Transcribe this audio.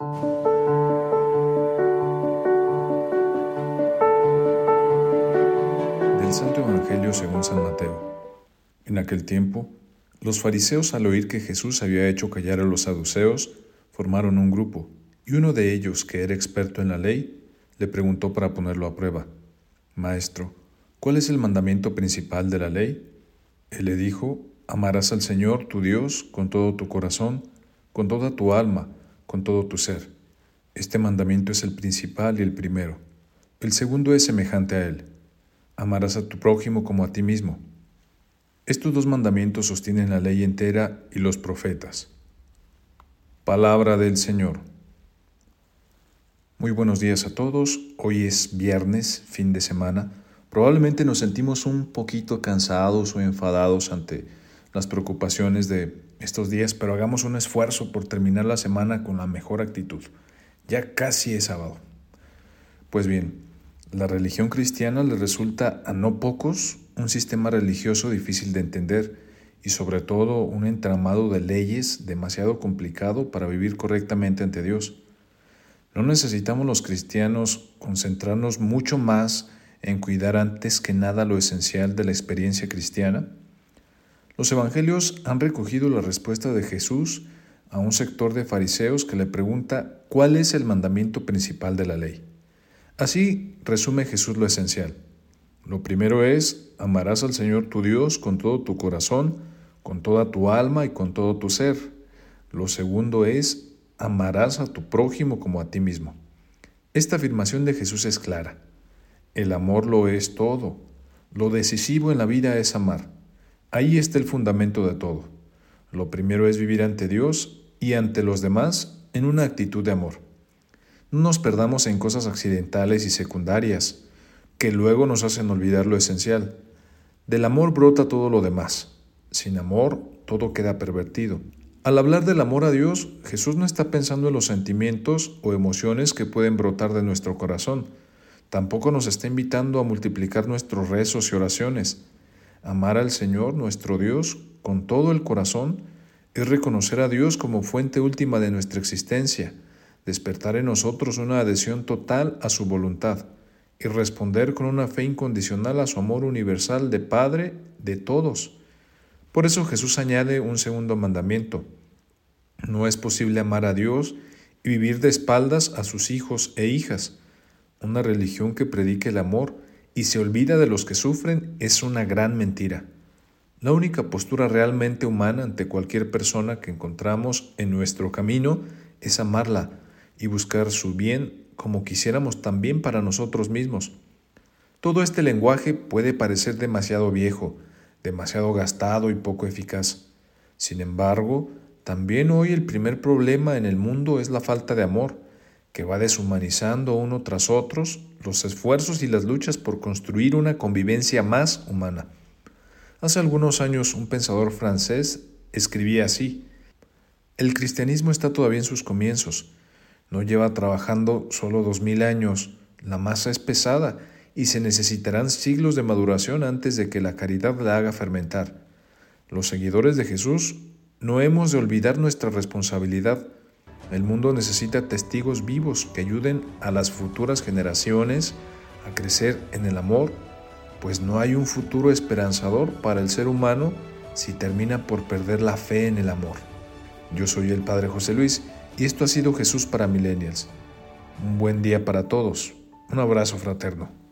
Del Santo Evangelio según San Mateo. En aquel tiempo, los fariseos al oír que Jesús había hecho callar a los saduceos, formaron un grupo, y uno de ellos, que era experto en la ley, le preguntó para ponerlo a prueba, Maestro, ¿cuál es el mandamiento principal de la ley? Él le dijo, Amarás al Señor tu Dios con todo tu corazón, con toda tu alma, con todo tu ser. Este mandamiento es el principal y el primero. El segundo es semejante a él. Amarás a tu prójimo como a ti mismo. Estos dos mandamientos sostienen la ley entera y los profetas. Palabra del Señor. Muy buenos días a todos. Hoy es viernes, fin de semana. Probablemente nos sentimos un poquito cansados o enfadados ante las preocupaciones de estos días, pero hagamos un esfuerzo por terminar la semana con la mejor actitud. Ya casi es sábado. Pues bien, la religión cristiana le resulta a no pocos un sistema religioso difícil de entender y sobre todo un entramado de leyes demasiado complicado para vivir correctamente ante Dios. ¿No necesitamos los cristianos concentrarnos mucho más en cuidar antes que nada lo esencial de la experiencia cristiana? Los evangelios han recogido la respuesta de Jesús a un sector de fariseos que le pregunta cuál es el mandamiento principal de la ley. Así resume Jesús lo esencial. Lo primero es, amarás al Señor tu Dios con todo tu corazón, con toda tu alma y con todo tu ser. Lo segundo es, amarás a tu prójimo como a ti mismo. Esta afirmación de Jesús es clara. El amor lo es todo. Lo decisivo en la vida es amar. Ahí está el fundamento de todo. Lo primero es vivir ante Dios y ante los demás en una actitud de amor. No nos perdamos en cosas accidentales y secundarias que luego nos hacen olvidar lo esencial. Del amor brota todo lo demás. Sin amor, todo queda pervertido. Al hablar del amor a Dios, Jesús no está pensando en los sentimientos o emociones que pueden brotar de nuestro corazón, Tampoco nos está invitando a multiplicar nuestros rezos y oraciones. Amar al Señor, nuestro Dios, con todo el corazón, es reconocer a Dios como fuente última de nuestra existencia, despertar en nosotros una adhesión total a su voluntad y responder con una fe incondicional a su amor universal de Padre de todos. Por eso Jesús añade un segundo mandamiento. No es posible amar a Dios y vivir de espaldas a sus hijos e hijas. Una religión que predique el amor y se olvida de los que sufren es una gran mentira. La única postura realmente humana ante cualquier persona que encontramos en nuestro camino es amarla y buscar su bien como quisiéramos también para nosotros mismos. Todo este lenguaje puede parecer demasiado viejo, demasiado gastado y poco eficaz. Sin embargo, también hoy el primer problema en el mundo es la falta de amor que va deshumanizando uno tras otros los esfuerzos y las luchas por construir una convivencia más humana. Hace algunos años un pensador francés escribía así, El cristianismo está todavía en sus comienzos, no lleva trabajando solo dos mil años, la masa es pesada y se necesitarán siglos de maduración antes de que la caridad la haga fermentar. Los seguidores de Jesús no hemos de olvidar nuestra responsabilidad el mundo necesita testigos vivos que ayuden a las futuras generaciones a crecer en el amor, pues no hay un futuro esperanzador para el ser humano si termina por perder la fe en el amor. Yo soy el Padre José Luis y esto ha sido Jesús para Millennials. Un buen día para todos. Un abrazo fraterno.